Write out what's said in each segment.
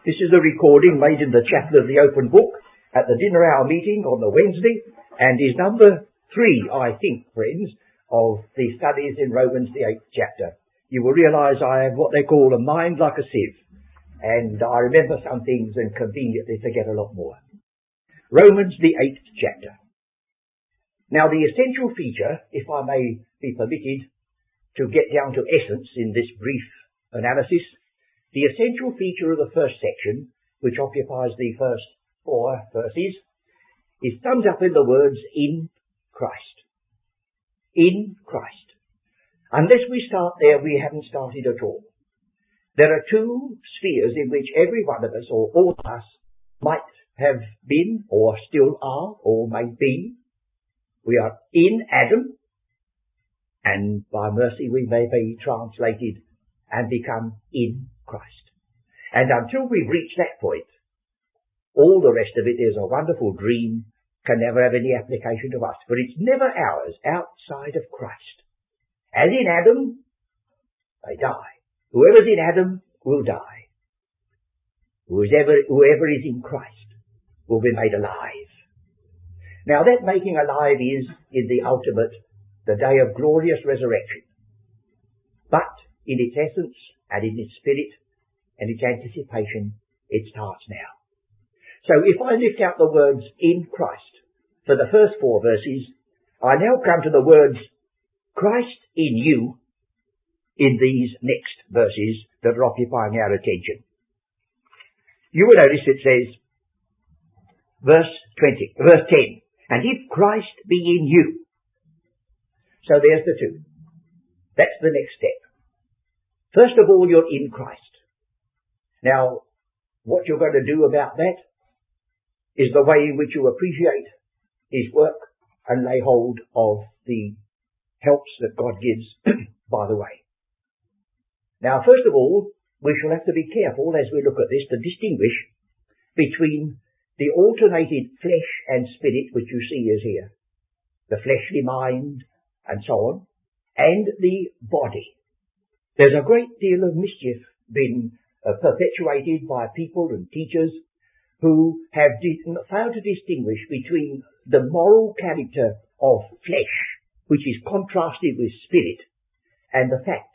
This is a recording made in the chapel of the open book at the dinner hour meeting on the Wednesday and is number three, I think, friends, of the studies in Romans, the eighth chapter. You will realize I have what they call a mind like a sieve and I remember some things and conveniently forget a lot more. Romans, the eighth chapter. Now the essential feature, if I may be permitted to get down to essence in this brief analysis, the essential feature of the first section, which occupies the first four verses, is summed up in the words in Christ. In Christ. Unless we start there, we haven't started at all. There are two spheres in which every one of us, or all of us, might have been, or still are, or may be. We are in Adam, and by mercy we may be translated and become in Christ. And until we reach that point, all the rest of it is a wonderful dream, can never have any application to us, but it's never ours outside of Christ. As in Adam, they die. Whoever's in Adam will die. Whoever, whoever is in Christ will be made alive. Now that making alive is, in the ultimate, the day of glorious resurrection. But in its essence and in its spirit and its anticipation, it starts now. So if I lift out the words in Christ for the first four verses, I now come to the words Christ in you in these next verses that are occupying our attention. You will notice it says, verse 20, verse 10, and if Christ be in you. So there's the two. That's the next step. First of all, you're in Christ. Now, what you're going to do about that is the way in which you appreciate His work and lay hold of the helps that God gives by the way. Now, first of all, we shall have to be careful as we look at this to distinguish between the alternated flesh and spirit, which you see is here, the fleshly mind and so on, and the body. There's a great deal of mischief been uh, perpetuated by people and teachers who have failed to distinguish between the moral character of flesh which is contrasted with spirit, and the fact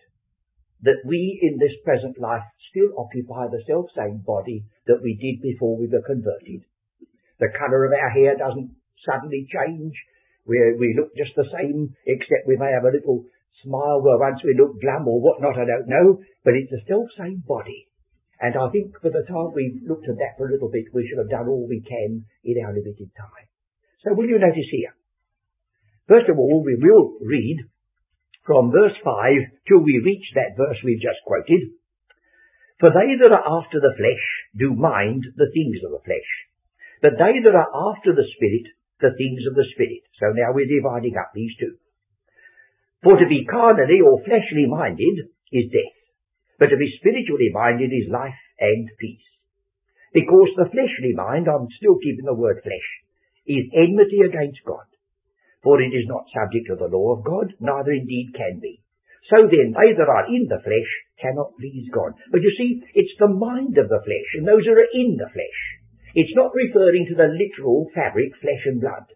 that we in this present life still occupy the self same body that we did before we were converted. The colour of our hair doesn't suddenly change. We, we look just the same, except we may have a little smile where once we look glum or whatnot, I don't know, but it's the self same body. And I think by the time we've looked at that for a little bit, we should have done all we can in our limited time. So will you notice here? First of all, we will read from verse 5 till we reach that verse we've just quoted. For they that are after the flesh do mind the things of the flesh, but they that are after the Spirit, the things of the Spirit. So now we're dividing up these two. For to be carnally or fleshly minded is death, but to be spiritually minded is life and peace. Because the fleshly mind, I'm still keeping the word flesh, is enmity against God. For it is not subject to the law of God, neither indeed can be. So then, they that are in the flesh cannot please God. But you see, it's the mind of the flesh, and those that are in the flesh. It's not referring to the literal fabric, flesh and blood.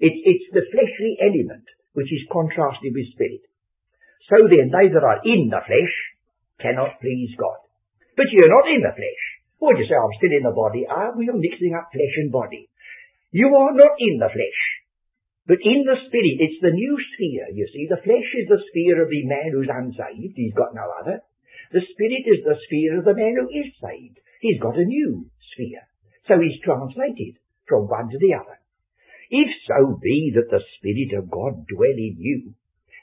It's, it's the fleshly element, which is contrasted with spirit. So then, they that are in the flesh cannot please God. But you're not in the flesh. Do you say, I'm still in the body? Ah, we are mixing up flesh and body. You are not in the flesh. But in the spirit, it's the new sphere, you see. The flesh is the sphere of the man who's unsaved. He's got no other. The spirit is the sphere of the man who is saved. He's got a new sphere. So he's translated from one to the other. If so be that the Spirit of God dwell in you.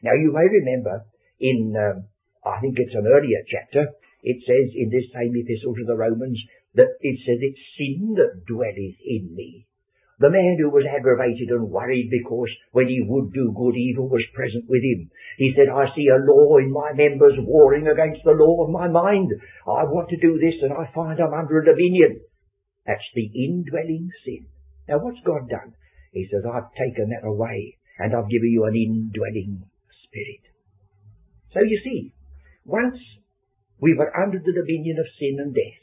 Now you may remember in, um, I think it's an earlier chapter, it says in this same epistle to the Romans that it says it's sin that dwelleth in me. The man who was aggravated and worried because when he would do good, evil was present with him. He said, I see a law in my members warring against the law of my mind. I want to do this and I find I'm under a dominion. That's the indwelling sin. Now what's God done? He says, I've taken that away and I've given you an indwelling spirit. So you see, once we were under the dominion of sin and death,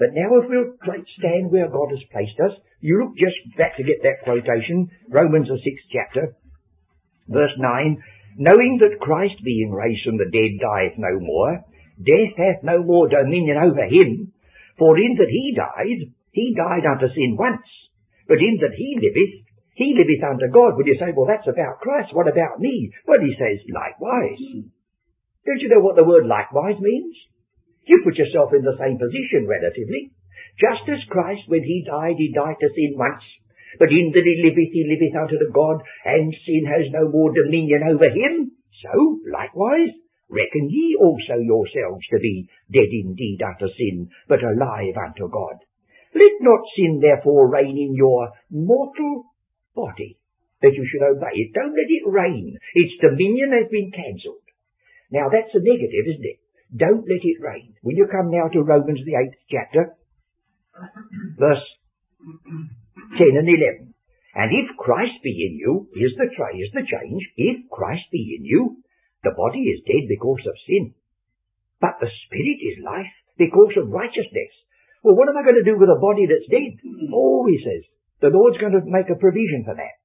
But now if we'll stand where God has placed us, you look just back to get that quotation, Romans the sixth chapter, verse 9, knowing that Christ being raised from the dead dieth no more, death hath no more dominion over him, for in that he died, he died unto sin once, but in that he liveth, he liveth unto God. Would you say, well, that's about Christ. What about me? Well, he says, likewise. Hmm. Don't you know what the word likewise means? You put yourself in the same position relatively. Just as Christ, when he died, he died to sin once, but in that he liveth, he liveth unto the God, and sin has no more dominion over him. So, likewise, reckon ye also yourselves to be dead indeed unto sin, but alive unto God. Let not sin therefore reign in your mortal body, that you should obey it. Don't let it reign. Its dominion has been cancelled. Now that's a negative, isn't it? Don't let it reign. Will you come now to Romans the eighth chapter, verse 10 and 11. And if Christ be in you, here's the, here's the change, if Christ be in you, the body is dead because of sin, but the spirit is life because of righteousness. Well, what am I going to do with a body that's dead? Oh, he says, the Lord's going to make a provision for that.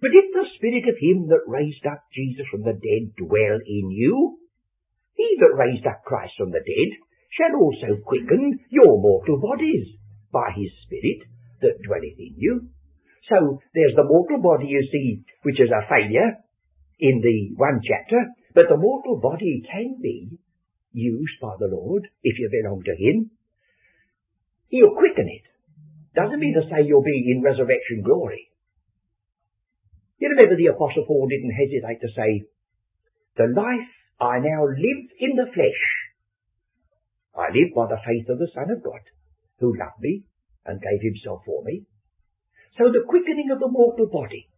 But if the spirit of him that raised up Jesus from the dead dwell in you, he that raised up Christ from the dead shall also quicken your mortal bodies by his spirit that dwelleth in you. So there's the mortal body, you see, which is a failure in the one chapter, but the mortal body can be used by the Lord if you belong to Him. He'll quicken it. Doesn't mean to say you'll be in resurrection glory. You remember the Apostle Paul didn't hesitate to say, The life I now live in the flesh, I live by the faith of the Son of God, who loved me and gave himself for me. So the quickening of the mortal body.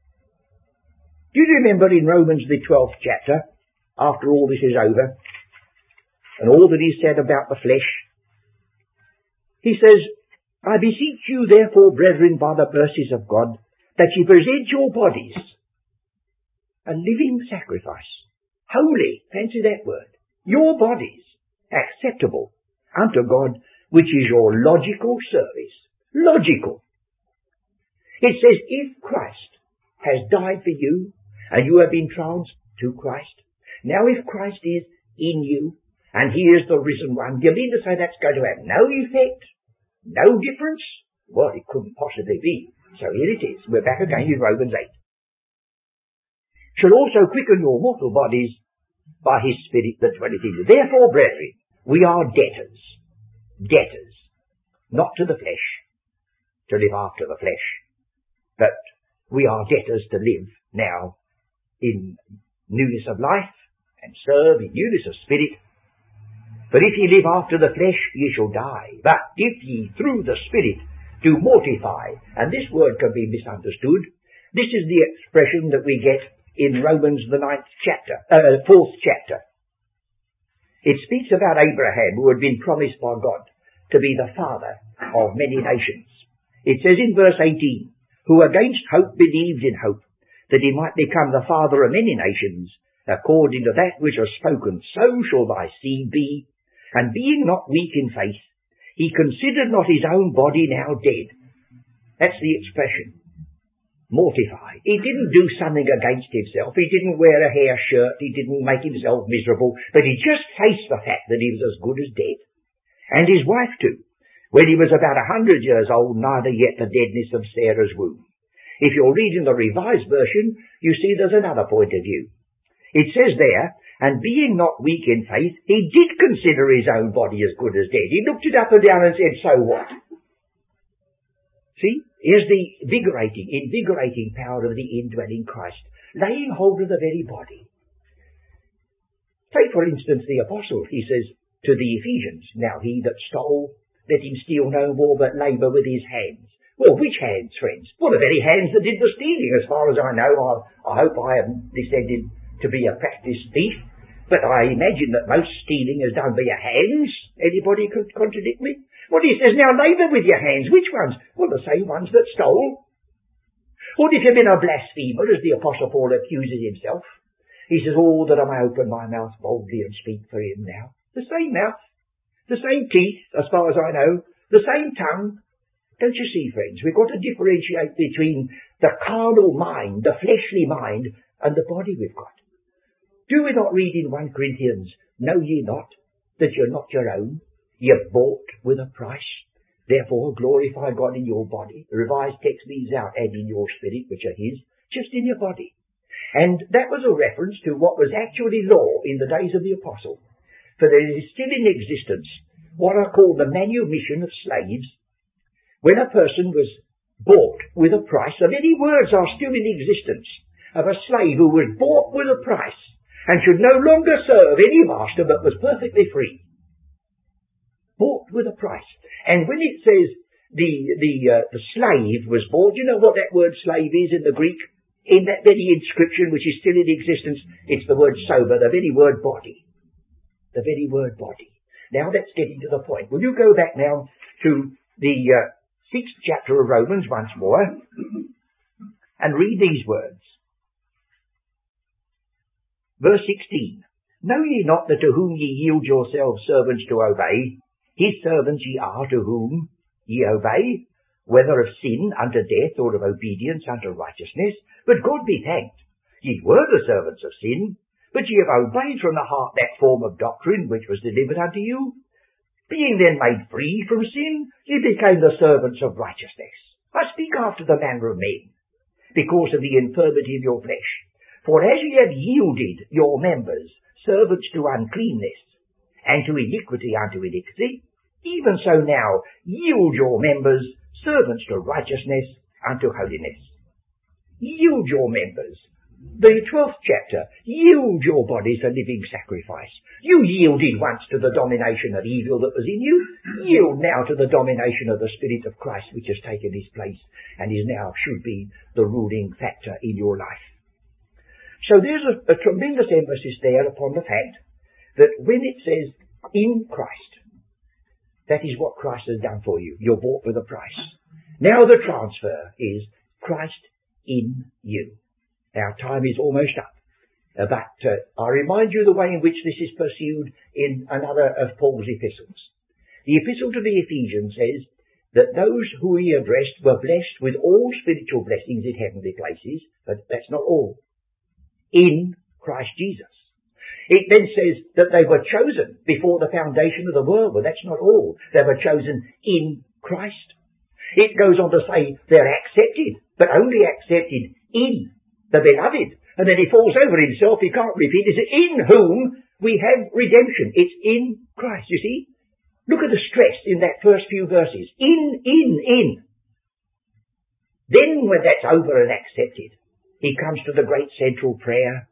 Do you remember in Romans the 12th chapter, after all this is over, and all that he said about the flesh, he says, I beseech you therefore, brethren, by the mercies of God, that ye present your bodies a living sacrifice, holy, fancy that word, your bodies acceptable unto God, which is your logical service logical. It says, if Christ has died for you, and you have been transferred to Christ, now if Christ is in you, and he is the risen one, do you mean to say that's going to have no effect? No difference? Well, it couldn't possibly be. So here it is. We're back again in Romans 8. Shall also quicken your mortal bodies by his spirit that dwelleth in you. Therefore, brethren, we are debtors. Debtors. Not to the flesh, to live after the flesh. But we are debtors to live now in newness of life and serve in newness of spirit. But if ye live after the flesh, ye shall die. But if ye through the spirit do mortify, and this word can be misunderstood, this is the expression that we get in Romans the ninth chapter, uh, fourth chapter. It speaks about Abraham who had been promised by God to be the father of many nations. It says in verse 18, who against hope believed in hope, that he might become the father of many nations, according to that which was spoken, so shall thy seed be. And being not weak in faith, he considered not his own body now dead. That's the expression. Mortify. He didn't do something against himself. He didn't wear a hair shirt. He didn't make himself miserable. But he just faced the fact that he was as good as dead. And his wife too. When he was about a hundred years old, neither yet the deadness of Sarah's womb. If you're reading the Revised Version, you see there's another point of view. It says there, and being not weak in faith, he did consider his own body as good as dead. He looked it up and down and said, so what? See, here's the invigorating, invigorating power of the indwelling Christ, laying hold of the very body. Take, for instance, the apostle. He says to the Ephesians, Now he that stole let him steal no more but labour with his hands. Well, which hands, friends? Well, the very hands that did the stealing, as far as I know. I, I hope I haven't descended to be a practiced thief, but I imagine that most stealing is done by your hands. Anybody could contradict me? Well, he says, now labour with your hands. Which ones? Well, the same ones that stole. What if you've been a blasphemer, as the Apostle Paul accuses himself? He says, oh, that I may open my mouth boldly and speak for him now. The same mouth. The same teeth, as far as I know, The same tongue. Don't you see, friends? We've got to differentiate between the carnal mind, the fleshly mind, and the body we've got. Do we not read in 1 Corinthians, Know ye not that you're not your own? You're bought with a price. Therefore glorify God in your body. The revised text leaves out and in your spirit, which are his, just in your body. And that was a reference to what was actually law in the days of the apostle. For there is still in existence what are called the manumission of slaves. When a person was bought with a price, the very words are still in existence of a slave who was bought with a price and should no longer serve any master but was perfectly free. Bought with a price. And when it says the the uh, the slave was bought, you know what that word slave is in the Greek? In that very inscription which is still in existence, it's the word soma, the very word body. The very word body. Now that's getting to the point. Will you go back now to the uh, sixth chapter of Romans once more and read these words. Verse 16. Know ye not that to whom ye yield yourselves servants to obey, his servants ye are to whom ye obey, whether of sin unto death or of obedience unto righteousness. But God be thanked, ye were the servants of sin, but ye have obeyed from the heart that form of doctrine which was delivered unto you. Being then made free from sin, ye became the servants of righteousness. I speak after the manner of men, because of the infirmity of your flesh. For as ye have yielded your members servants to uncleanness, and to iniquity unto iniquity, even so now yield your members servants to righteousness unto holiness. Yield your members. The twelfth chapter, yield your bodies a living sacrifice. You yielded once to the domination of evil that was in you. Yield now to the domination of the Spirit of Christ which has taken his place and is now, should be, the ruling factor in your life. So there's a, a tremendous emphasis there upon the fact that when it says in Christ, that is what Christ has done for you. You're bought with a price. Now the transfer is Christ in you. Our time is almost up. Uh, but uh, I remind you the way in which this is pursued in another of Paul's epistles. The epistle to the Ephesians says that those who he addressed were blessed with all spiritual blessings in heavenly places, but that's not all. In Christ Jesus. It then says that they were chosen before the foundation of the world. Well, that's not all. They were chosen in Christ. It goes on to say they're accepted, but only accepted in the beloved. And then he falls over himself, he can't repeat. It's in whom we have redemption. It's in Christ, you see? Look at the stress in that first few verses. In, in, in. Then when that's over and accepted, he comes to the great central prayer,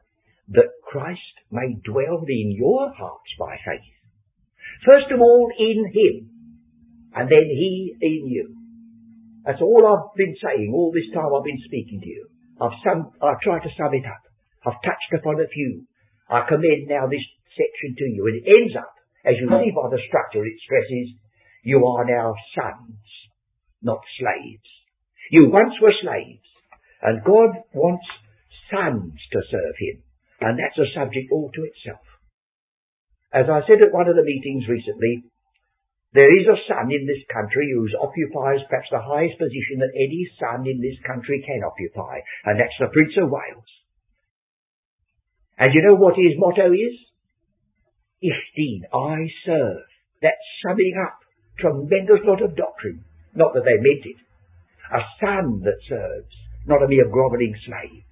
that Christ may dwell in your hearts by faith. First of all, in Him, and then He in you. That's all I've been saying all this time I've been speaking to you. I've, sum, I've tried to sum it up. I've touched upon a few. I commend now this section to you, and it ends up, as you see by the structure it stresses, you are now sons, not slaves. You once were slaves, and God wants sons to serve Him. And that's a subject all to itself. As I said at one of the meetings recently, there is a son in this country who occupies perhaps the highest position that any son in this country can occupy, and that's the Prince of Wales. And you know what his motto is? Ich dien, I serve. That's summing up tremendous lot of doctrine. Not that they meant it. A son that serves, not a mere grovelling slave.